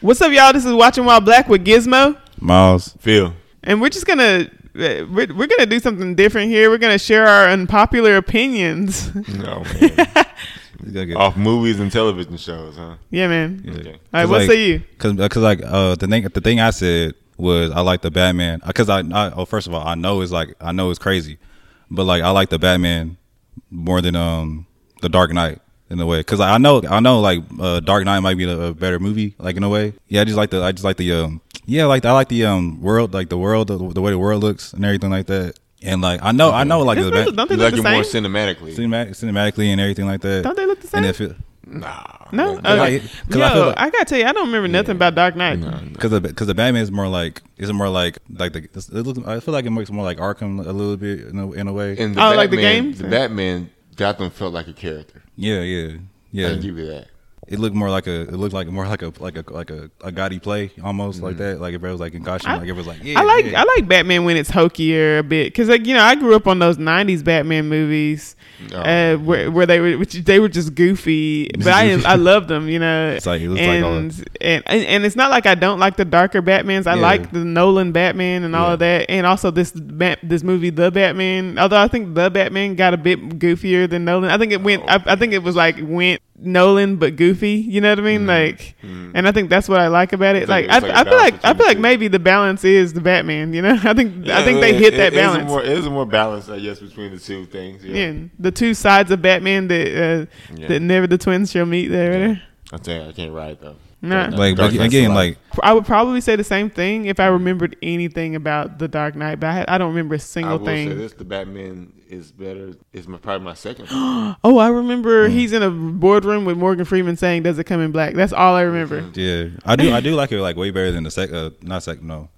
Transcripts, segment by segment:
What's up, y'all? This is Watching While Black with Gizmo, Miles. Phil. and we're just gonna uh, we're, we're gonna do something different here. We're gonna share our unpopular opinions. No man. Get- Off movies and television shows, huh? yeah, man. Yeah. Okay. All right, 'Cause, what like, say you? Cause, cause like uh the thing the thing I said was I like the Batman because I, I oh first of all I know it's like I know it's crazy, but like I like the Batman more than um the Dark Knight in a way because I know I know like uh, Dark Knight might be a, a better movie like in a way yeah I just like the I just like the um yeah like I like the um world like the world the, the way the world looks and everything like that and like I know I know like It's the really- don't they You look like the it more cinematically. cinematic, cinematically and everything like that Don't they look the same? and if it nah. no, man. okay. like- Yo, I I, gotta tell you, I don't remember nothing about Dark Knight. No, no. Because the because the Batman is more like is more like like the it looks, I feel like it makes more like Arkham a little bit in a, in a way. And the Oh, Batman, like the game? The Batman Gotham felt like a character. yeah, yeah, Yeah. I give you that. It looked more like a it looked like more like a like a like a, a gaudy play almost like that. Like if it was like in costume, I- like it was like yeah. I like yeah. I like Batman when it's hokier a bit because like you know I grew up on those '90s Batman movies Oh. uh, where where they were which they were just goofy, but I I loved them. You know, It's like- it looks like and, all- and and and it's not like I don't like the darker Batmans. I Yeah. like the Nolan Batman and all Yeah. of that, and also this Bat, this movie The Batman. Although I think The Batman got a bit goofier than Nolan. I think it went. I, I think it was like went Nolan but goofy. You know what I mean? Like, and I think that's what I like about it. Like- I, like I feel like I feel like maybe the balance is the Batman. You know, I think I Yeah, think they hit it- that it is balance. more, it is a more balance, I guess, between the two things. Yeah. yeah, the two sides of Batman that uh, Yeah. that never the twins shall meet. There, there. I tell you, I can't ride though. Nah. Like Dark but again like I would probably say the same thing if I remembered anything about the Dark Knight, but I, had, I don't remember a single will say thing. this: the Batman is better. Is my probably my second. Oh, I remember he's in a boardroom with Morgan Freeman saying, "Does it come in black?" That's all I remember. yeah I do I do like it like way better than the sec uh, not second no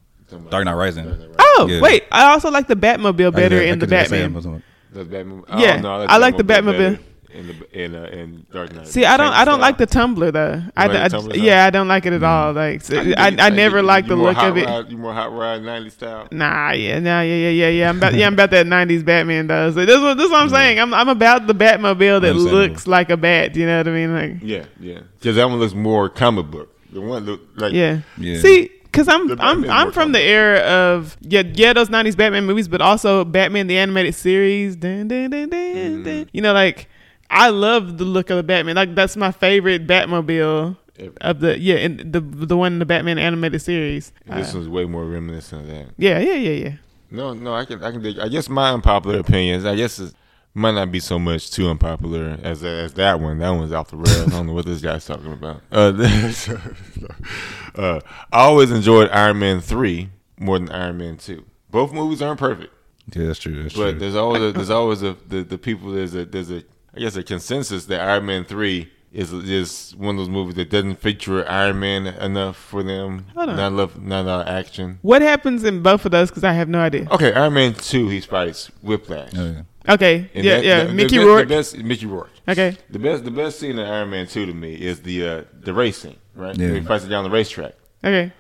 Dark Knight Rising. Dark Knight Rising. Oh, Yeah. wait! I also like the Batmobile better I- I in the could just say Batman. The Batman. Yeah, oh, no, I like the Batmobile. better In the in uh, in Dark Knight. See, I don't, I don't style. like the Tumbler though. I, like the I- Tumbler yeah. I don't like it at all. Mm. Like, so, can I, dig- I can never dig- liked you the look of it. Rod, you more hot rod '90s style. Nah, yeah, nah, yeah, yeah, yeah, yeah. I'm about, yeah, I'm about that '90s Batman though. So this, is what- this is what I'm mm. saying. I'm, I'm about the Batmobile that looks like a bat. You know what I mean? Like, Yeah, yeah. Because that one looks more comic book. The one look like yeah. Yeah. See, because I'm, I'm, I'm from the era of yeah, yeah, those '90s Batman movies, but also Batman the animated series. Dun, dun, dun, dun, dun. Mm. You know, like I love the look of the Batman. Like that's my favorite Batmobile. Ever. Of the yeah, and the the one in the Batman animated series. this Uh, one's way more reminiscent of that. yeah, yeah, yeah, yeah. No, no, I can, I can dig. I guess my unpopular opinions. I guess it might not be so much too unpopular as as that one. That one's off the rails. I don't know what this guy's talking about. Uh, so, uh, I always enjoyed Iron Man three more than Iron Man two. Both movies aren't perfect, Yeah, that's true. That's but true. there's always a, there's always a the, the people there's a there's a I guess a consensus that Iron Man three is is one of those movies that doesn't feature Iron Man enough for them. Hold on. Not enough, not enough action. What happens in both of those? Because I have no idea. Okay, Iron Man two, he fights Whiplash. Oh, yeah. Okay, And yeah, that- yeah. the- the Mickey best- Rourke. The best, Mickey Rourke. Okay, The best, the best scene in Iron Man two to me is the uh, the racing, right? Yeah. When he fights it down the racetrack. okay.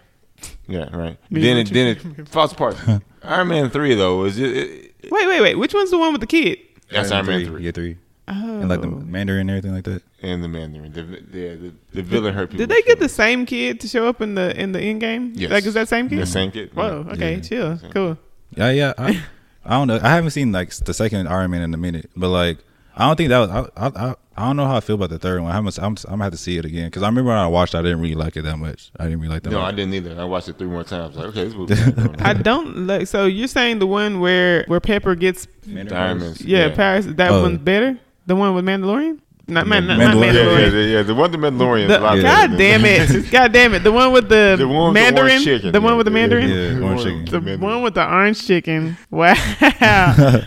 Yeah, right. Me then and it then it falls apart. Iron Man three though is it, it, Wait, wait, wait. Which one's the one with the kid? that's Iron Man three Yeah, three. Oh, And like the oh. Mandarin and everything like that. and the Mandarin. The the, the, the villain hurt people. did they get the same kid to show up in the in the end game? Yes. Like, is that same kid? the same kid? Whoa. Okay. Yeah. Chill. Same. Cool. Yeah, yeah. I, I don't know. I haven't seen like the second Iron Man in a minute, but like I don't think that was. I I, I, I don't know how I feel about the third one. I'm I'm, I'm gonna have to see it again because I remember when I watched, it, I didn't really like it that much. I didn't really like that. No, I didn't either. I watched it three more times. Like, okay, this movie. I don't like. So you're saying the one where where Pepper gets Diamonds. yeah, Paris? That Oh. one's better. The one with Mandalorian. Not man. Not, Mandalorian. not Yeah, yeah, yeah, yeah. The one the Mandalorian. The- is a lot Yeah. God damn it! God damn it! The one with the, The one with the Mandarin. orange chicken. the one with the Mandarin. Yeah, The orange one- chicken. The Mandarin. one with the orange chicken. Wow.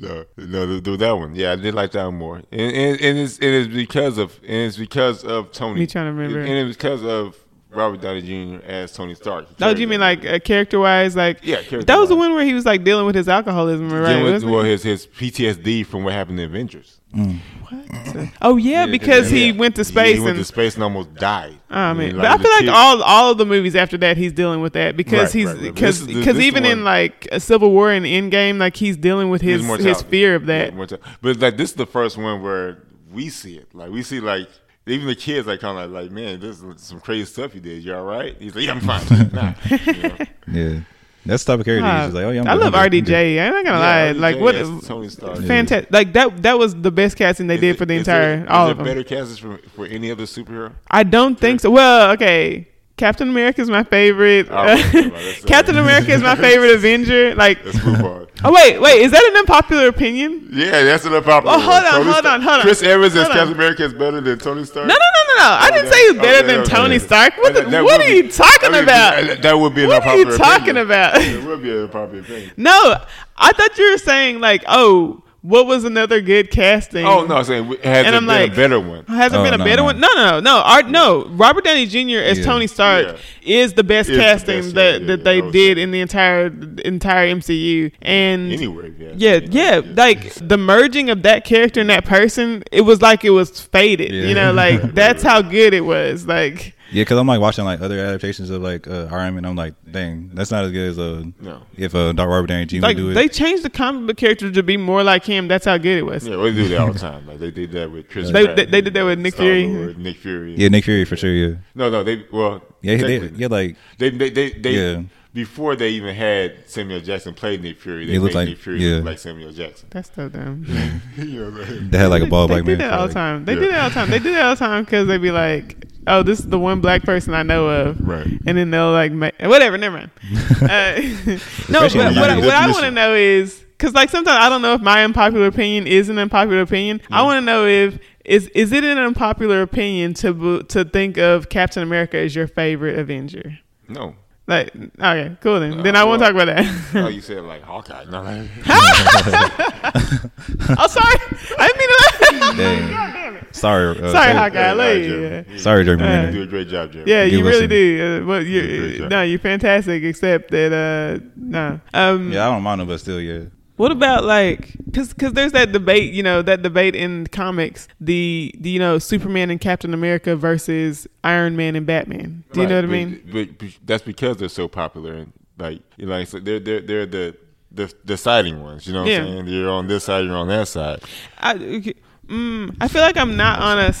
No, no, do the, that one. Yeah, I did like that one more, and, and, and it's it is because of and it's because of Tony. Me trying to remember. and it's because of Robert Downey Jr. as Tony Stark. No, do you mean like uh, character wise? Like Yeah, character that was the one where he was like dealing with his alcoholism, right? Dealing with, well, his his PTSD from what happened in Avengers. What? Oh yeah, because he Yeah. went to Yeah, space he went and to space and almost died. Oh And, man, like, but I feel like kid- all all of the movies after that he's dealing with that because Right, he's right, right. Because this is the- because even one- in like a Civil War and Endgame, like he's dealing with his his fear of that. Yeah, but like this is the first one where we see it. Like we see like even the kids like kind of like, like, man, this is some crazy stuff you did. You all right? He's like, yeah, I'm fine. nah, you know? Yeah, that's the type of character. Uh, he's like, oh yeah, I'm I good, love I'm good, I'm. RDJ. I'm not gonna Yeah, lie. Like RDJ, what? that's Tony Stark. Fantastic. Like that. That was the best casting they Is did it- for the is entire there- all is of there them. better casts for for any other superhero? I don't think so. Well, okay. Captain America is my favorite. Oh, right, right, Captain America is my favorite Avenger. Like, Let's move on. Oh wait, wait, is that an unpopular opinion? Yeah, that's an unpopular. Oh, hold on, Tony hold on, hold on. Chris Evans as. Captain America is better than Tony Stark. No, no, no, no, no. I didn't say he was better than Tony Stark. What, the, what are you talking that would be- about? That, would be an What are you talking opinion. about? It would be an unpopular opinion. No, I thought you were saying like, oh, what was another good casting? Oh no, I'm saying has And it I'm been like- a better one? Has it Oh, been a no, better no. one? No, no, no, no. Art, no. Robert Downey Jr. as Yeah. Tony Stark Yeah. is the best Is the casting best, that, yeah, that yeah, they I did say. in the entire the entire MCU. And Anywhere, yeah. yeah, yeah, like the merging of that character and that person, it was like it was faded. Yeah. You know, like that's how good it was. Like Yeah, because I'm like watching like other adaptations of like uh, Iron Man. I'm like, dang, that's not as good as uh, No. if uh, Dark Robert Downey Jr. like would do it. they changed the comic book character to be more like him. That's how good it was. Yeah, we do that all the time. Like they did that with Chris. They- Pratt they- they did that with Nick Fury. Star-Lord, Nick Fury. yeah, Nick Fury for sure. Yeah, No, no, they well. yeah, he technically, did. Yeah, like They they they, they Yeah. before they even had Samuel Jackson play Nick Fury, they made looked like- Nick Fury yeah. look like Samuel Jackson. That's so dumb. you know, like, they had like a bald they black do man. that for, all like- the time. They Yeah. do that all the time. They do that all the time because they'd be like, "Oh, this is the one black person I know of," Right. and then they'll like, ma- whatever. Never mind. Uh, no, but in what, I- 90s. what I want to know is because like sometimes I don't know if my unpopular opinion is an unpopular opinion. I want to know if is is it an unpopular opinion to to think of Captain America as your favorite Avenger? no. Like, okay, cool then. Uh, then I won't talk about that. Oh, you said like Hawkeye. No, like, oh, sorry. I didn't mean to. Dang. God damn. Sorry, uh, Sorry, sorry, Hawkeye. I Hey, love nah, you. Jeremy. Yeah. sorry, Jeremy. Uh, you man. do a great job, Jeremy. Yeah, you Give really do. Uh, well, You did you great no, you're fantastic. Except that, uh, no. Um, yeah, I don't mind him, but still, yeah. What about like, cause, cause there's that debate, you know, that debate in comics, the, the you know, Superman and Captain America versus Iron Man and Batman. Do you Right, know what I mean? But, but that's because they're so popular and like you know, like so they're they're they're the the deciding ones. You know what Yeah. I'm saying? You're on this side, you're on that side. I, mm, I feel like I'm not on a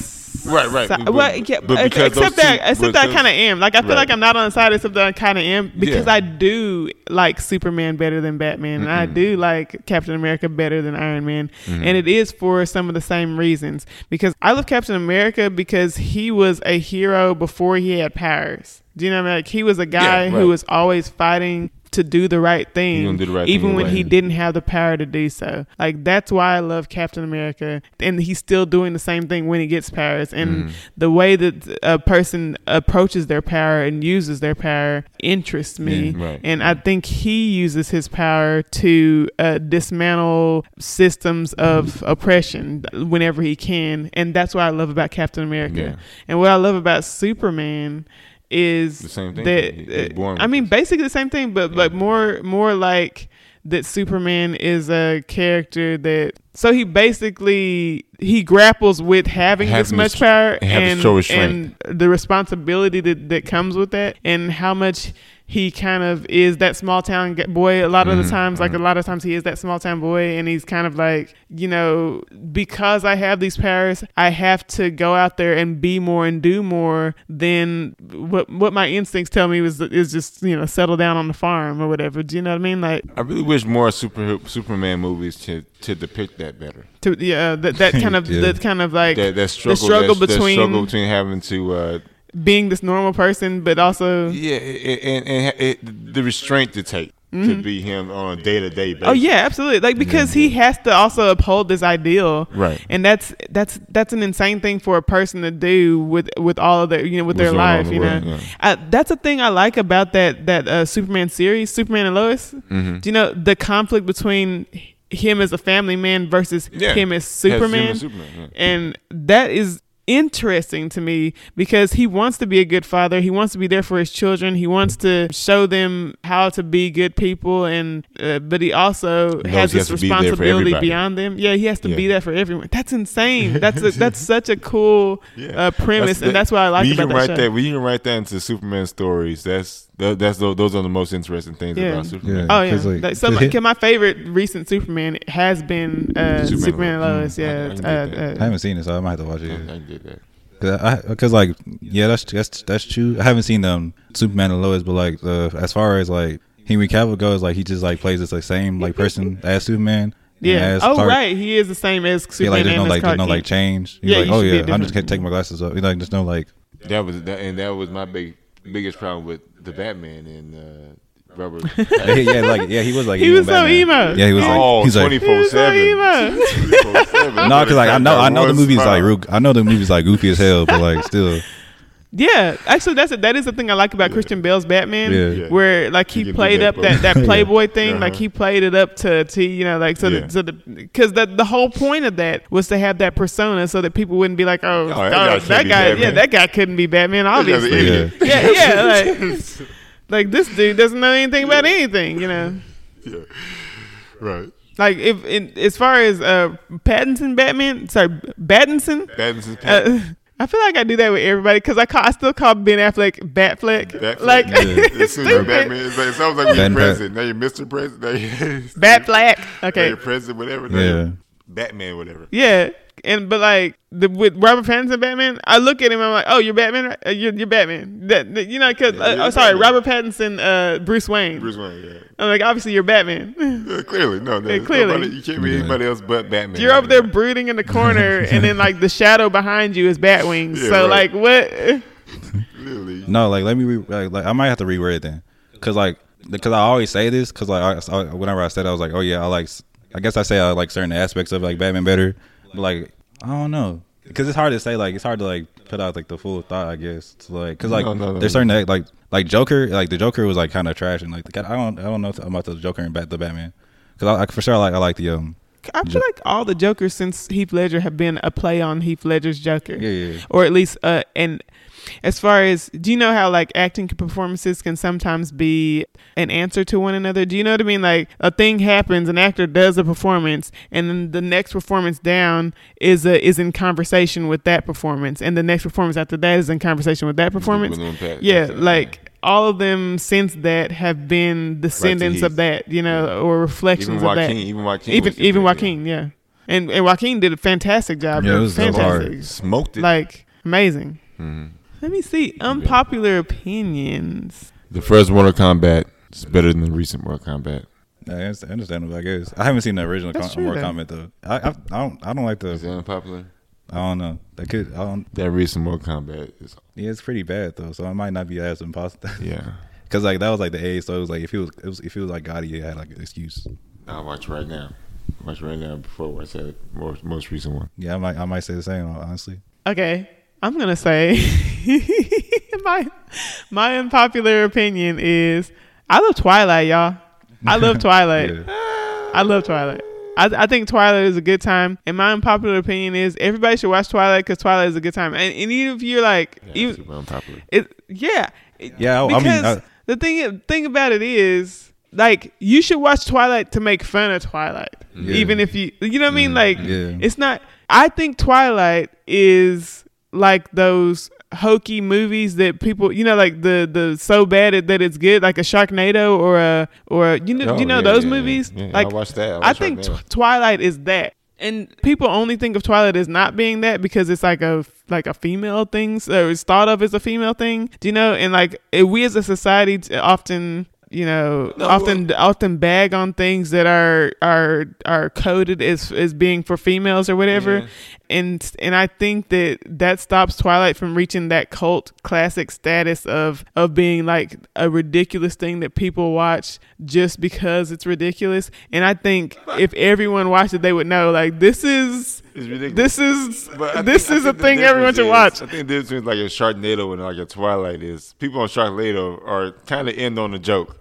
Right, right, but- well, yeah, but except that, except that I kind of am. Like I feel Right. like I'm not on the side, except that I kind of am because Yeah. I do like Superman better than Batman, and I do like Captain America better than Iron Man, Mm-hmm. and it is for some of the same reasons. Because I love Captain America because he was a hero before he had powers. Do you know what I mean? Like he was a guy Yeah, who was always fighting to do the right thing, the right even thing when he anyway. didn't have the power to do so. Like that's why I love Captain America, and he's still doing the same thing when he gets powers. And Mm-hmm. the way that a person approaches their power and uses their power interests me. Yeah, right. And I think he uses his power to uh, dismantle systems of oppression whenever he can, and that's what I love about Captain America. Yeah. And what I love about Superman is The same thing. that uh, I mean this. basically the same thing but but more more like that Superman is a character that so he basically he grapples with having this much this- power and have to and show restraint. and the responsibility that, that comes with that and how much he kind of is that small town boy a lot of Mm-hmm, the times like a lot of times he is that small town boy and he's kind of like you know because i have these powers i have to go out there and be more and do more than what what my instincts tell me is is just you know settle down on the farm or whatever do you know what i mean like I really wish more super Superman movies to to depict that better. to yeah that, that kind of Yeah. that kind of like That that struggle, struggle that, that between- struggle between having to uh, being this normal person but also yeah, and and, and it, the restraint to take to be him on a day to day basis. Mm-hmm. Oh yeah, absolutely. Like because he has to also uphold this ideal, Right. And that's that's that's an insane thing for a person to do with with all of their you know with their What's on life. in You the know, world, uh, that's a thing I like about that that uh, Superman series, Superman and Lois. Mm-hmm. Do you know the conflict between him as a family man versus Yeah. him as Superman? as Superman, yeah. and that is interesting to me because he wants to be a good father. He wants to be there for his children. He wants to show them how to be good people and uh, but he also He has this has to be responsibility beyond them. Yeah he has to be Yeah. there for everyone. That's insane. That's a, that's such a cool uh, premise and that's why i like you about can that write that when you can write that into Superman stories. That's that, that's those, those are the most interesting things Yeah. about Superman. Yeah. Oh yeah, It's like- like, some, it's- my favorite recent Superman has been uh, Superman Superman, and and Lois. Lois. Mm, I- I Yeah, uh. I uh, haven't seen it, so I might have to watch it. I, I did that. Because like, yeah, that's that's that's true. I haven't seen um Superman and Lois, but like, uh, as far as like Henry Cavill goes, like he just like plays this like same like person as Superman. Yeah. as Oh, Clark. right. He is the same as Superman. Yeah, Superman like there's no like there's no like change. He's Yeah, like, oh should be yeah, I'm just different. gonna take my glasses off. Like there's no like, That was that, and that was my big biggest problem with the Batman and uh, Robert. yeah, like yeah, he was like He was so Batman. emo. Yeah, he was like oh, he's like 24 He was so 7. no, because like I know I know the movie's like real, I know the movie's like goofy as hell, but like still, Yeah, actually, that's a, that is the thing I like about Christian Bale's Batman. Yeah. Yeah. Where like he He played that up that, that both. Playboy thing, like Uh-huh. he played it up to to you know like so Yeah. that so the because the the whole point of that was to have that persona so that people wouldn't be like oh, that oh, guy that, guy yeah that guy couldn't be Batman obviously idiot. yeah yeah like like this dude doesn't know anything about anything you know Yeah. Right. like if in, as far as uh Pattinson Batman sorry Battinson Battinson's Pat. uh, I feel like I do that with everybody because I call, I still call Ben Affleck Batfleck. Batfleck. Like Yeah. As soon as you're stupid. Batman, it's like, it sounds like you're Batman. president. Now you're Mr. President. Now you're Batfleck. Now Okay. you're president, whatever. Now Yeah. You're Batman, whatever. Yeah. And but like the with Robert Pattinson Batman, I look at him. I'm like, oh, you're Batman. right? Uh, You're, you're Batman. That, that- you know, because Yeah, uh, oh, sorry, Batman. Robert Pattinson, uh, Bruce Wayne. Bruce Wayne, yeah. I'm like, obviously you're Batman. Yeah, clearly, no, no. Yeah, clearly. nobody- you can't be Yeah. anybody else but Batman. you're over there brooding in the corner, and then like the shadow behind you is Batwing. Yeah, so right. like, what? Literally. no, like let me re- like, like I might have to reword it then, because like because I always say this because like I, I- whenever I said it, I was like, oh yeah, I like s- I guess I say I like certain aspects of like Batman better, but like I don't know because it's hard to say like it's hard to like put out like the full thought I guess to, like because like No, no, no, there's no. certain like like Joker like the Joker was like kind of trash and like the, I don't I don't know about the Joker and Bat the Batman because I, I for sure I like I like the um I feel like all the Jokers since Heath Ledger have been a play on Heath Ledger's Joker. yeah yeah or at least uh and as far as do you know how like acting performances can sometimes be an answer to one another? Do you know what i mean? Like a thing happens an actor does a performance and then the next performance down is a, is in conversation with that performance and the next performance after that is in conversation with that performance? impact. yeah like all of them since that have been descendants of that you know or reflections even of that. Even Joaquin, even even joaquin yeah. And, and joaquin did a fantastic job. Yeah, it was so fantastic. smoked it. like amazing. Mhm. Let me see unpopular opinions. The first Mortal Kombat is better than the recent Mortal Kombat. Yeah, it's understandable, I guess. I haven't seen the original That's com- true, Mortal though. Kombat though. I, I I don't I don't like Is the that unpopular? I don't know. That could I don't. That recent Mortal Kombat is Yeah, it's pretty bad though, so it might not be as impossible. yeah. Because like that was like the age, so it was like if it was, it was if it was like Gotti, it had like an excuse. I'll watch right now. Watch right now before I said most most recent one. Yeah, I might I might say the same honestly. Okay, I'm gonna say my my unpopular opinion is I love Twilight, y'all. I love Twilight. Yeah. I love Twilight. I, I think Twilight is a good time, and my unpopular opinion is everybody should watch Twilight because Twilight is a good time. And, and even if you're like, Yeah, even super unpopular. it, yeah, Yeah, I, I mean, because I, the thing thing about it is like you should watch Twilight to make fun of Twilight, Yeah. even if you you know what I mean. Mm-hmm. Like yeah. it's not. I think Twilight is like those hokey movies that people you know like the the so bad it- that it's good like a Sharknado or a or a, you know Oh, you know yeah, those yeah, movies Yeah, like I watched that. I, I think tw- Twilight is that. And people only think of Twilight as not being that because it's like a like a female thing, so it's thought of as a female thing. Do you know? And like we as a society often, you know, No, often often bag on things that are are are coded as as being for females or whatever. Yeah. And and I think that that stops Twilight from reaching that cult classic status of of being like a ridiculous thing that people watch just because it's ridiculous. And I think if everyone watched it, they would know like this is It's ridiculous. this is But this think- is a thing everyone should is- watch. I think the difference between like a Sharknado and like a Twilight is people on Sharknado are kind of end on the joke.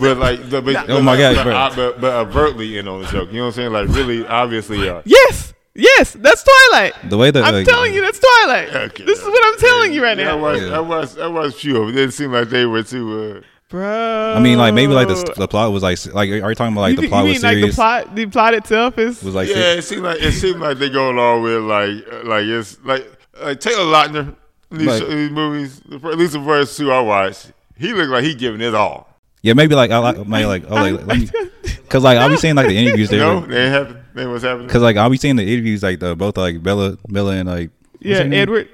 But like, the, but, Oh my God, but, bro. uh, but, but overtly in on the joke. You know what I'm saying? Like really, obviously, uh, Yes, yes, that's Twilight. the way that I'm like, telling you, that's Twilight. Okay, this is what I'm telling you right yeah, I now, watched, Yeah. I watched, I watched few of them. It didn't seem like they were too. Uh, bro. I mean, like maybe like the, the plot was like like are you talking about like you, the plot you was mean like the serious? plot? The plot itself is was like yeah, ser- it seemed like it seemed like they go along with like like it's like like Taylor Lautner. These, Like- these movies, at least the first two I watched, he looked like he giving it all. yeah maybe like I like maybe like oh like let me because like I'll be seeing like the interviews You there know, they ain't happen. They ain't what's happening. because like I'll be seeing the interviews like the both like Bella Bella and like Yeah, her name? Edward.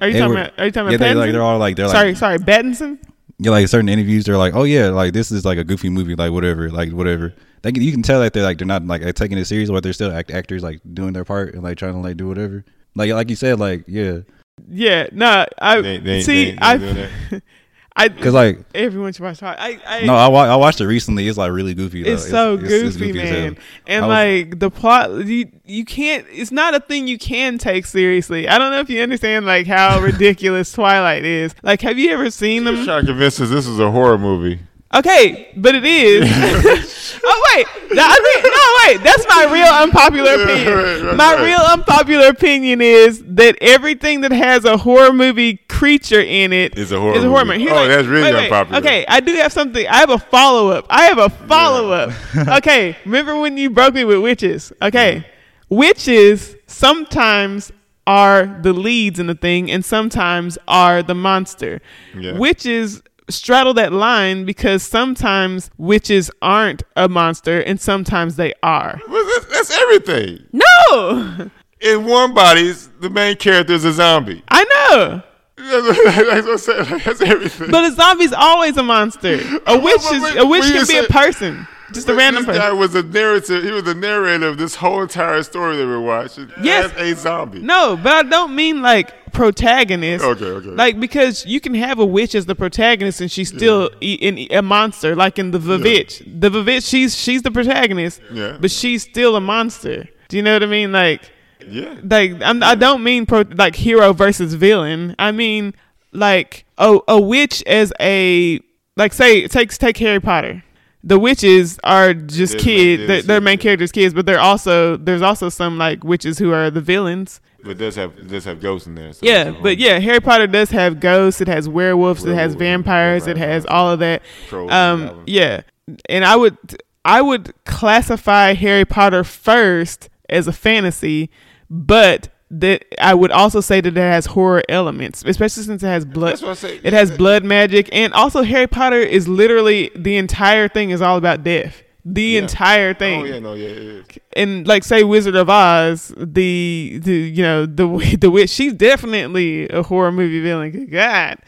Are you talking about? Are you talking Yeah, about? they, like they're all like they're like sorry, sorry, Battinson. Yeah, like certain interviews, they're like, oh yeah, like this is like a goofy movie, like whatever, like whatever. They can, you can tell that they're like they're not like taking it serious, but they're still act, actors like doing their part and like trying to like do whatever. Like like you said, like yeah, Yeah, no, I They- they- see. they- they I, doing I, because like everyone should watch. I, I, no, I, wa- I watched it recently. It's like really goofy. Though. it's so it's- goofy, it's as hell. man. And was- like the plot, you you can't. It's not a thing you can take seriously. I don't know if you understand like how ridiculous Twilight is. Like, have you ever seen I'm them? trying to convince us this is a horror movie. Okay, but it is. oh wait, no, I mean, no wait. That's my real unpopular Right, opinion. right, my right. real unpopular opinion is that everything that has a horror movie creature in it Is a horror is a horror movie. movie. Oh, that's really wait, wait. unpopular. Okay, I do have something. I have a follow up. I have a follow up. okay, remember when you broke me with witches? Okay, witches sometimes are the leads in the thing, and sometimes are the monster. Yeah. Witches straddle that line because sometimes witches aren't a monster and sometimes they are. Well, that's, that's everything. No, In Warm Bodies, the main character is a zombie. I know. That's what I'm saying. Like, that's everything. But a zombie's always a monster. A witch is a witch can be a person, just a random this guy was a narrative. He was the narrator of this whole entire story that we're watching. Yes. as a zombie. No, but I don't mean like protagonist. Okay, okay. Like because you can have a witch as the protagonist and she's still e- in, a monster, like in the Vavitch. The Vavitch, she's she's the protagonist, Yeah. but she's still a monster. Do you know what I mean? Like. Yeah. like I'm, I don't mean pro, like hero versus villain. I mean like a a witch as a like say take take Harry Potter. The witches are just They're kids. main- They're, they're they're main characters, kids, but they're also there's also some like witches who are the villains. But does have it does have ghosts in there. So Yeah, but yeah, Harry Potter does have ghosts. It has werewolves. It has vampires. It has all of that. Um, yeah, and I would I would classify Harry Potter first as a fantasy, but that I would also say that it has horror elements, especially since it has blood. That's what I say. It has blood magic, and also Harry Potter is literally the entire thing is all about death. The Yeah. entire thing Oh yeah, no, yeah, it is. and like say Wizard of Oz, the the you know the the witch, she's definitely a horror movie villain. Good God.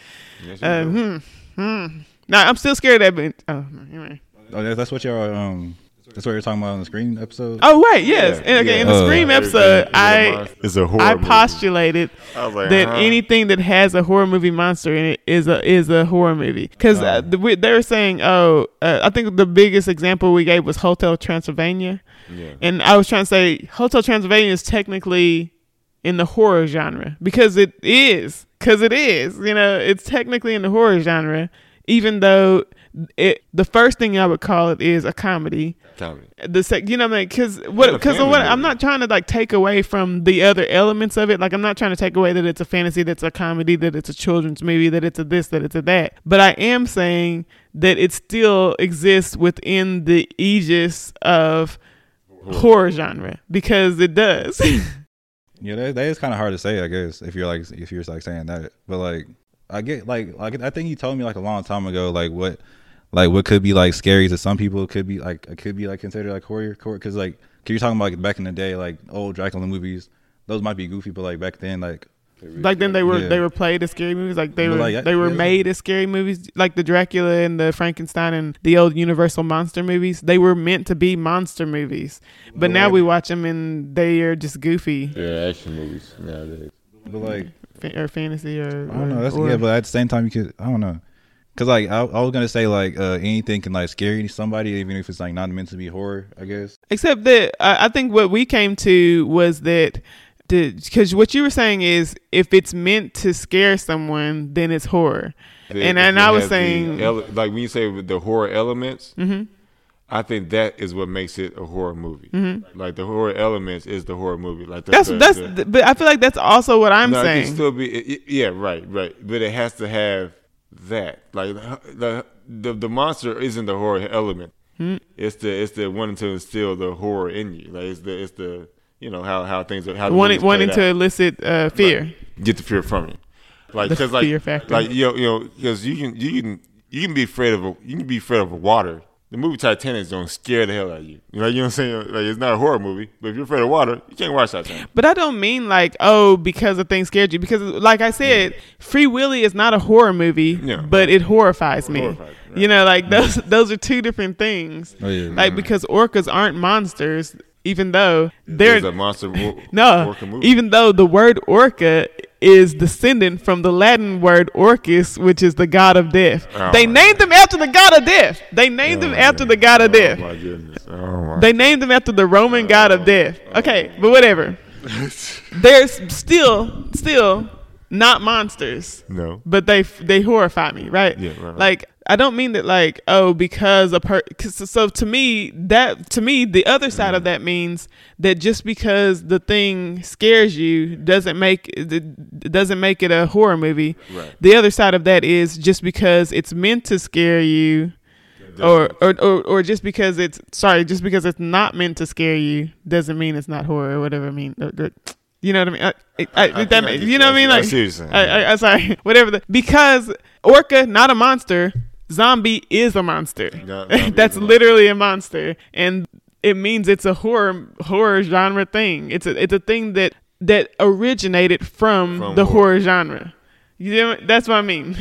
Yes, you Uh, hmm, hmm. Now I'm still scared of that. But, oh, anyway. Oh, that's what y'all um. That's what you're talking about on the screen episode. Oh wait, yes. Yeah, and okay, in the Uh, Scream Everything episode, is a I monster. it's a horror. I movie. postulated I like, that huh? anything that has a horror movie monster in it is a is a horror movie because Oh. uh, the, they were saying oh uh, I think the biggest example we gave was Hotel Transylvania. Yeah. And I was trying to say Hotel Transylvania is technically in the horror genre because it is because it is you know it's technically in the horror genre even though it the first thing I would call it is a comedy. Comedy. the sec you know what I mean? Because what because family what I'm not trying to like take away from the other elements of it. Like I'm not trying to take away that it's a fantasy that's a comedy that it's a children's movie that it's a this that it's a that. But I am saying that it still exists within the aegis of horror. genre because it does. Yeah, that, that is kind of hard to say, I guess, if you're like if you're like saying that. But like, I get like like I think you told me like a long time ago, like what like what could be like scary to some people could be like it could be like considered like horror, horror because like cause you're talking about like back in the day, like old Dracula movies, those might be goofy, but like back then, like like then they were Yeah. they were played as scary movies like they But, were like, they were yeah. made as scary movies like the Dracula and the Frankenstein and the old Universal monster movies they were meant to be monster movies but now Right. we watch them and they are just goofy Yeah, action movies nowadays. but like fa- or fantasy or I don't know, that's or- yeah, but at the same time, you could I don't know. Cause like I, I was gonna say like uh, anything can like scare somebody even if it's like not meant to be horror I guess except that I, I think what we came to was that because what you were saying is if it's meant to scare someone then it's horror The- and and I was saying ele- like when you say the horror elements, Mhm. I think that is what makes it a horror movie. Like the horror elements is the horror movie. Like the, Mm-hmm. that's the- that's the- but I feel like that's also what I'm no, it saying can still be. it- it- yeah, right, right. But it has to have that. Like the the the monster isn't the horror element. Hmm. It's the it's the wanting to instill the horror in you. Like it's the it's the you know how how things are how wanting wanting to out. elicit uh, fear. get the fear from you. Like because like fear factor. like you know you know because you can you can you can be afraid of a you can be afraid of water the movie Titanic is gonna scare the hell out of you. You know, you know what I'm saying? Like it's not a horror movie, but if you're afraid of water, you can't watch Titanic. But I don't mean like oh because a thing scared you because like I said, Free Willy is not a horror movie, Yeah. but it horrifies me. Horrifies, right. You know, like those those are two different things. Oh, yeah. Like because orcas aren't monsters, even though they're There's a monster wo- no, orca movie. even though the word orca is descendant from the Latin word orcus, which is the god of death. Oh they named him after the god of death. They named him oh after the god of death. Oh my goodness. Oh. They named him after the Roman god of death. Okay, but whatever. There's still, still not monsters, no. but they they horrify me, right? Yeah, right, right. Like I don't mean that like oh because a per cause, so to me that to me the other side of that means that just because the thing scares you doesn't make it doesn't make it a horror movie. Right. The other side of that is just because it's meant to scare you or, or or or just because it's sorry, just because it's not meant to scare you doesn't mean it's not horror or whatever. I mean, you know what I mean? Uh, I, I, I, I that you know what I mean? Like, see what you're saying. I, I, I sorry, whatever. The, because orca, not a monster. Zombie is a monster. That's literally a monster, and it means it's a horror horror genre thing. It's a it's a thing that that originated from, From the horror. horror genre. You know, that's what I mean.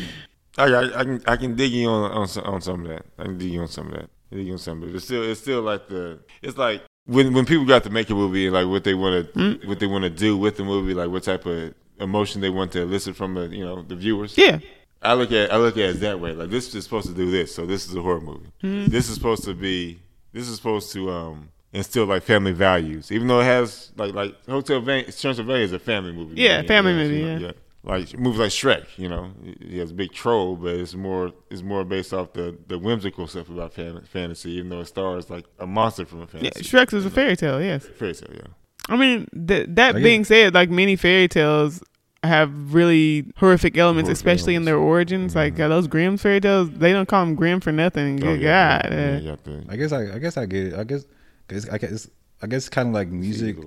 I, I, I can I can dig you on on some, on some of that. I can dig you on some of that. Dig you on some of it. It's still it's still like the it's like when when people got to make a movie like what they want to Mm. what they want to do with the movie, like what type of emotion they want to elicit from the you know the viewers. Yeah. I look at I look at it that way. Like this is supposed to do this, so this is a horror movie. Mm-hmm. This is supposed to be this is supposed to um instill like family values, even though it has like like Hotel Van Transylvania is a family movie. Yeah, you know, family you movie, you know, yeah. Like movies like Shrek, you know, he has a big troll, but it's more it's more based off the, the whimsical stuff about fan, fantasy, even though it stars like a monster from a Yeah, fantasy. Shrek is a fairy tale. Yes. Fairy tale, yeah. I mean, th- that I get being it. said, like many fairy tales have really horrific elements, Horrific especially in their origins. Like uh, those Grimm fairy tales, they don't call them Grimm for nothing. Oh, Good yeah, God. yeah, uh, yeah, you have to- I guess I, I guess I get it. I guess, cause I guess, I guess kind of like music,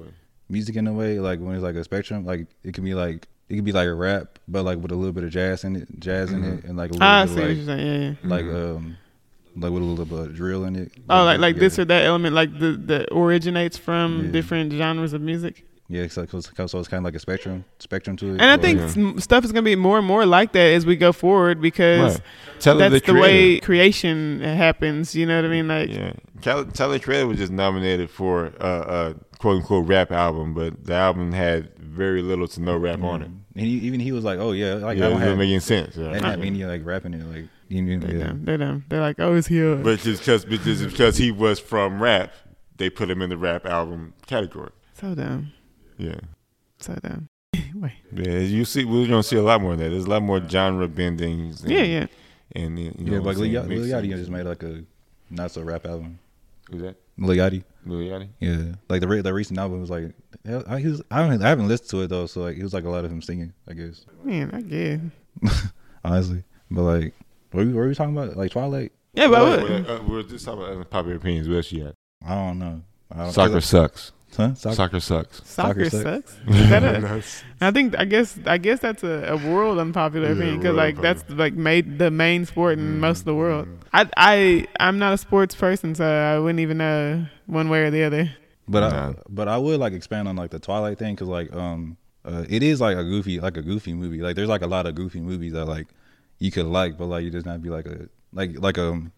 music in a way. Like when it's like a spectrum, like it can be like it could be like a rap, but like with a little bit of jazz in it, jazz in it, and like a little I bit see of what like, you're saying. Yeah, yeah. like um, like with a little bit of drill in it. Oh, like like this or that element, like the that originates from Yeah. different genres of music. Yeah, it's like, so it's, so it's kind of like a spectrum, spectrum to it. And I think Yeah. stuff is gonna be more and more like that as we go forward because Right. Tyler, that's the, way creation happens. You know what I mean? Like, Yeah, Tyler, Tyler Creator was just nominated for a uh, uh, quote unquote rap album, but the album had very little to no rap on it. and he, even he was like, "Oh yeah, like yeah, I it doesn't make any sense. Yeah. I didn't have any like rapping it, like you know, they yeah. dumb. They're. They're like, oh, is he? A, But just because because because he was from rap, they put him in the rap album category. so dumb. Yeah, So dumb. Wait. yeah. You see, we're gonna see a lot more of that. There's a lot more genre bendings. And, Yeah, yeah. And you know, yeah, what like I'm Lil saying, Yachty, Lil. Yachty just made like a not so rap album. Who's that? Lil Yachty, Lil Yachty. yeah, like the re- the recent album was like, I, he was, I haven't I haven't listened to it though, so like it was like a lot of him singing, I guess, Man, I get. honestly. But like, what were, we, what were we talking about? Like Twilight? Yeah, but I Well, would. uh, we're just talking about popular opinions. What else you got? I don't know. I don't, Soccer sucks. Huh? Soccer. Soccer sucks. Soccer, soccer sucks. Is that a, I think I guess I guess that's a, a world unpopular Yeah, opinion because world like that's like made the main sport in most of the world. I I I'm not a sports person, so I wouldn't even know one way or the other. But Nah. I, but I would like expand on like the Twilight thing because like um uh, it is like a goofy like a goofy movie. Like there's like a lot of goofy movies that like you could like, but like you just not be like a like like um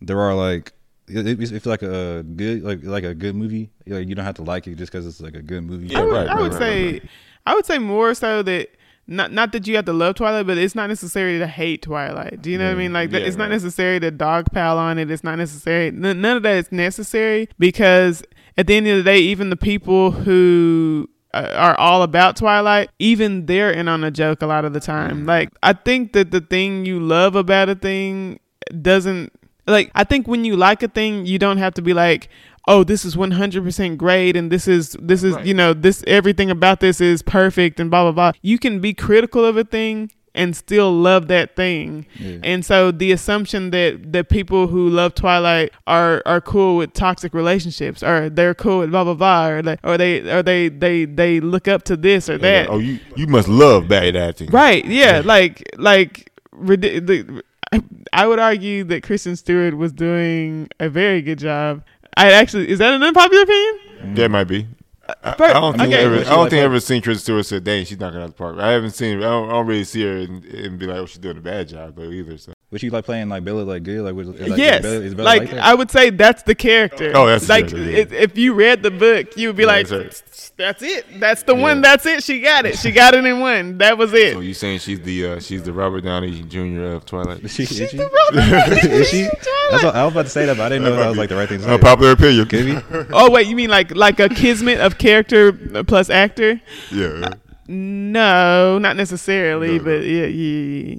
there are like it, it- it's like a good like like a good movie. Like you don't have to like it just because it's like a good movie. Yeah, I would, right, I right, would right, say right, I would say more so that not not that you have to love Twilight, but it's not necessary to hate Twilight. Do you know what I mean? Like Yeah, it's not right. necessary necessary to dogpile on it. It's not necessary. n- None of that is necessary because at the end of the day, even the people who uh, are all about Twilight, even they're in on a joke a lot of the time. Like I think that the thing you love about a thing doesn't like I think when you like a thing, you don't have to be like, "Oh, this is 100% great and this is this is, Right. you know, this everything about this is perfect and blah blah blah." You can be critical of a thing and still love that thing. Yeah. And so the assumption that that people who love Twilight are are cool with toxic relationships or they're cool with blah blah blah or they or they or they they they look up to this or that. Oh, you you must love bad acting. Right. Yeah. Like like ridi- the, I, I would argue that Kristen Stewart was doing a very good job. I actually is that an unpopular opinion? That might be. I, But- I don't think okay. I ever, I don't like think I that. ever seen Kristen Stewart say, "Dang, she's knocking out the park." I haven't seen. I don't, I don't really see her and, and be like, "Oh, she's doing a bad job," though either. So. Was she like playing like Bella like good? Like, was, like, yes, is Bella, is Bella like, like. I would say that's the character. Oh, that's like character, yeah. if, if you read the book, you would be Yeah, like, that's "That's it. That's the one. That's it. She got it. She got it in one. That was it." So you saying she's the uh, she's the Robert Downey Jr. of Twilight? Is she? Is She's she? the Robert Downey Is she? Twilight. That's what, I was about to say that, but I didn't know that was like the right thing to say. Unpopular opinion. Could be. Oh wait, you mean like like a kismet of character plus actor? Yeah. No, not necessarily, No, no. but yeah, yeah,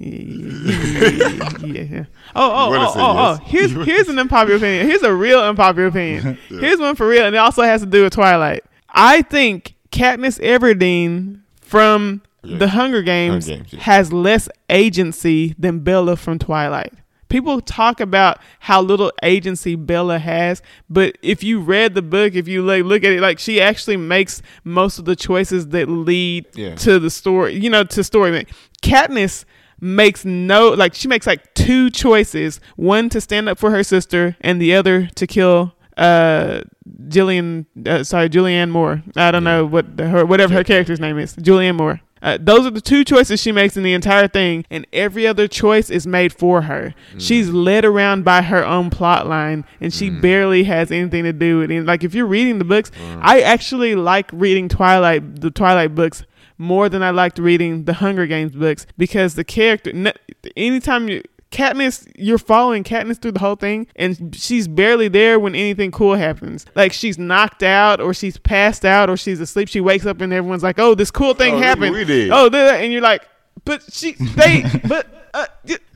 yeah, yeah. Oh, oh, oh, say oh, oh. yes. Here's here's an unpopular opinion. Here's a real unpopular opinion. Yeah. Here's one for real, and it also has to do with Twilight. I think Katniss Everdeen from Yeah. The Hunger Games, Hunger Games, yeah. has less agency than Bella from Twilight. People talk about how little agency Bella has, but if you read the book, if you like look at it, like she actually makes most of the choices that lead Yeah. to the story, you know, to story. Katniss makes no like she makes like two choices, one to stand up for her sister and the other to kill uh Jillian uh, sorry Julianne Moore. I don't know what the, her whatever her character's name is. Julianne Moore. Uh, those are the two choices she makes in the entire thing, and every other choice is made for her. She's led around by her own plot line, and she barely has anything to do with it. Like if you're reading the books, I actually like reading Twilight, the Twilight books, more than I liked reading the Hunger Games books because the character. n- Anytime you Katniss, you're following Katniss through the whole thing, and she's barely there when anything cool happens. Like she's knocked out, or she's passed out, or she's asleep. She wakes up, and everyone's like, "Oh, this cool thing Oh, happened." we did. Oh, and you're like, "But she, they, but." Uh,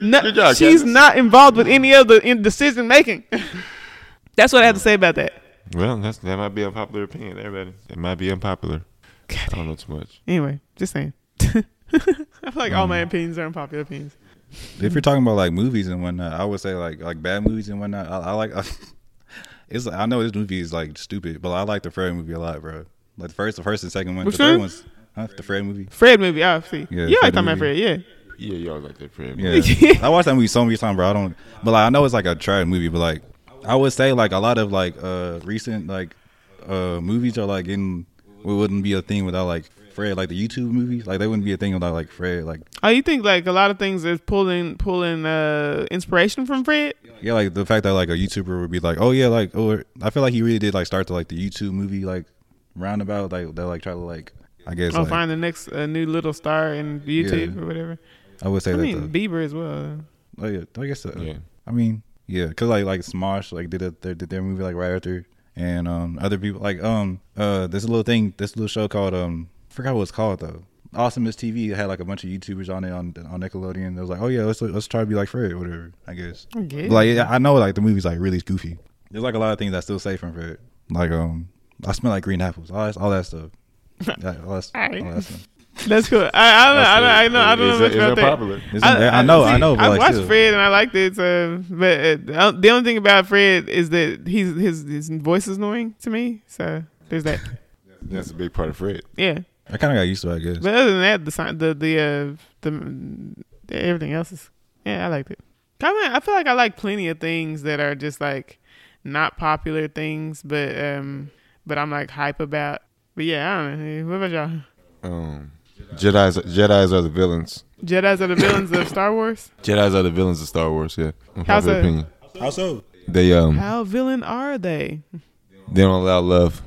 no, job, she's Katniss. not involved with any of the in decision making. That's what I have to say about that. Well, that's that might be unpopular popular opinion. Everybody, it might be unpopular. I don't know too much. Anyway, just saying. I feel like all Mm. my opinions are unpopular opinions. If you're talking about like movies and whatnot, I would say like like bad movies and whatnot. I, I like. it's I know this movie is like stupid, but I like the Fred movie a lot, bro. Like the first, the first and second one. Which the third one? one's huh, the Fred movie. Fred movie, I see. Yeah, you like Fred talking about. Fred, yeah. Yeah, y'all like that Fred. Yeah, I watched that movie so many times, bro. I don't, but like I know it's like a trash movie, but like I would say like a lot of like uh recent like uh movies are like in it wouldn't be a thing without like Fred, like the YouTube movies, like they wouldn't be a thing without like Fred, like Oh, you think like a lot of things is pulling pulling uh inspiration from Fred? yeah, like the fact that like a YouTuber would be like, oh yeah, like or I feel like he really did like start to like the YouTube movie like roundabout, like they like try to like I guess Or like, find the next uh, new little star in YouTube Yeah. or whatever. I would say I that. mean though. Bieber as well. Oh yeah, I guess. So. Yeah. I mean, yeah, cause like like Smosh like did a, their did their movie like right after, and um other people like um uh this little thing this little show called um I forgot what it's called though. Awesomeness TV had like a bunch of YouTubers on it on on Nickelodeon. It was like, oh yeah, let's let's try to be like Fred, or whatever. I guess. I guess. Like I know like the movie's like really goofy. There's like a lot of things I still say from Fred. Like um, I smell like green apples. All that, all that stuff. Yeah, all that, Alright. all that stuff. That's cool. I I don't know. I, I know. I don't know It's, much it's about that. unpopular. It's- I, know, I know, but I like watched still. Fred and I liked it. So, but uh, the only thing about Fred is that he's his his voice is annoying to me. So there's that. That's a big part of Fred. Yeah. I kind of got used to it, I guess. But other than that, the sign, the the uh, the, the everything else is yeah, I liked it. I mean, I feel like I like plenty of things that are just like not popular things, but um, but I'm like hype about. But yeah, I don't know. What about y'all? Um, Jedi's Jedi's are the villains. Jedi's are the villains of Star Wars. Jedi's are the villains of Star Wars. Yeah, How's unpopular that? opinion. How so? They um How villain are they? they don't allow love.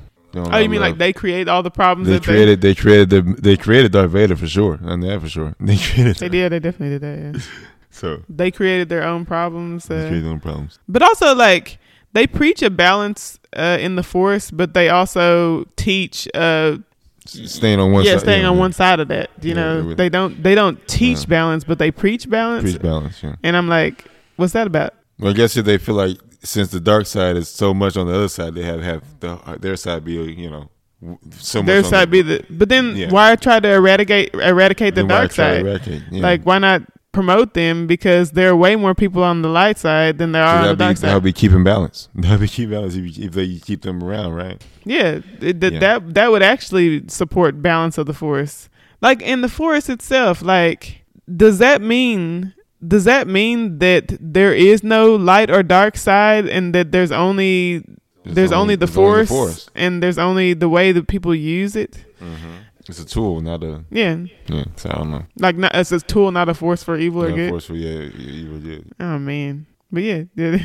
They Oh, you mean love. like they create all the problems they created they created the they created Darth Vader for sure. And that for sure. They created they? They did. They definitely did that. Yeah. so They created their own problems. they Uh, created their own problems. But also, like, they preach a balance uh, in the force, but they also teach, uh, Staying on one yeah, side. staying yeah, on yeah. one side of that. You Yeah, know, they they don't they don't teach Yeah. balance, but they preach balance. Preach balance, yeah. And I'm like, what's that about? Well, I guess if they feel like since the dark side is so much on the other side, they have have the, their side be you know so Their side the, be the, but then Yeah. why try to eradicate eradicate the dark side? eradicate? Yeah. Like, why not promote them? Because there are way more people on the light side than there are on the be, dark that'll be keeping balance. That'll be keeping balance if, you, if they keep them around, right? Yeah, it, that Yeah. that that would actually support balance of the force. Like in the force itself, like does that mean does that mean that there is no light or dark side and that there's only there's, only, the there's only force, the force. and there's only the way that people use it? Mm-hmm. It's a tool, not a Yeah. yeah. So I don't know. Like not it's a tool, not a force for evil or Not good. forceful, yeah, yeah, evil good. Oh man. But yeah, yeah.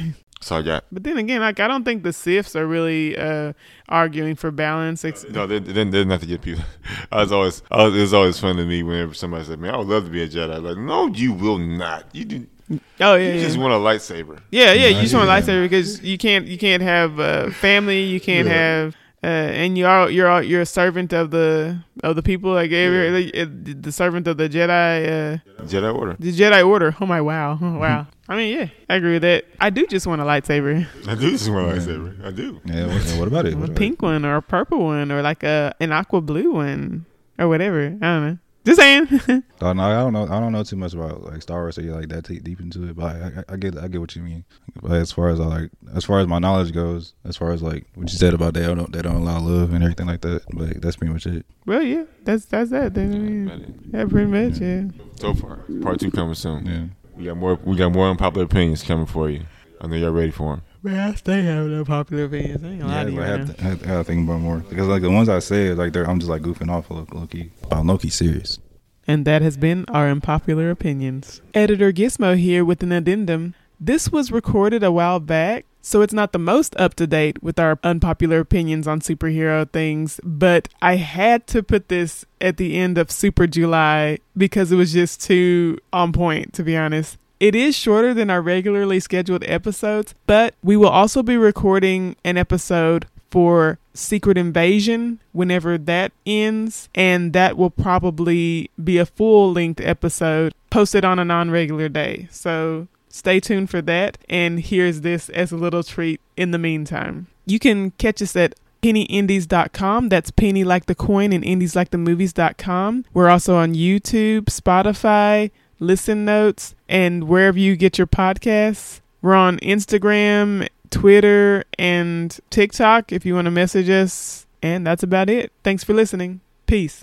So I got But then again, like I don't think the Siths are really uh, arguing for balance. Ex- no. They they they're not to get people. I was always I was, it was always fun to me whenever somebody said, "Man, I would love to be a Jedi." Like, no, you will not. You do. oh yeah, You yeah, just yeah. want a lightsaber. yeah, yeah. You just want a lightsaber because you can't you can't have uh, family. You can't Yeah. have. Uh, and you are you're all- you're a servant of the of the people like every, uh, the servant of the Jedi uh, Jedi Order. the Jedi Order. Oh my wow, oh, wow. I mean, yeah, I agree with that. I do just want a lightsaber, I do just want a lightsaber. I do. Yeah, what, what about it? a about pink one or a purple one or like a an aqua blue one or whatever. I don't know. Just saying. it? Oh, no, I don't know. I don't know too much about like Star Wars. or like that deep deep into it, but I, I, I get I get what you mean. But as far as I like, as far as my knowledge goes, as far as like what you said about they don't they don't allow love and everything like that. But that's pretty much it. well, yeah, that's that's that. Then I mean, yeah, pretty much. Yeah. So far, part two coming soon. Yeah. We got more. We got more unpopular opinions coming for you. I know y'all ready for them. Man, I stay having unpopular opinions. I ain't gonna lie Yeah, to you I have, to, I have, to, I have to think about more because like the ones I said, like they're I'm just like goofing off low, low key. About Loki serious. And that has been our unpopular opinions. Editor Gizmo here with an addendum. This was recorded a while back, so it's not the most up to date with our unpopular opinions on superhero things, but I had to put this at the end of Super July because it was just too on point, to be honest. It is shorter than our regularly scheduled episodes, but we will also be recording an episode for Secret Invasion whenever that ends, and that will probably be a full length episode posted on a non regular day. So stay tuned for that, and here's this as a little treat in the meantime. You can catch us at pennyindies.com. That's penny like the coin and indies like the movies.com. We're also on YouTube, Spotify, Listen Notes, and wherever you get your podcasts. We're on Instagram, Twitter, and TikTok if you want to message us. And that's about it. Thanks for listening. Peace.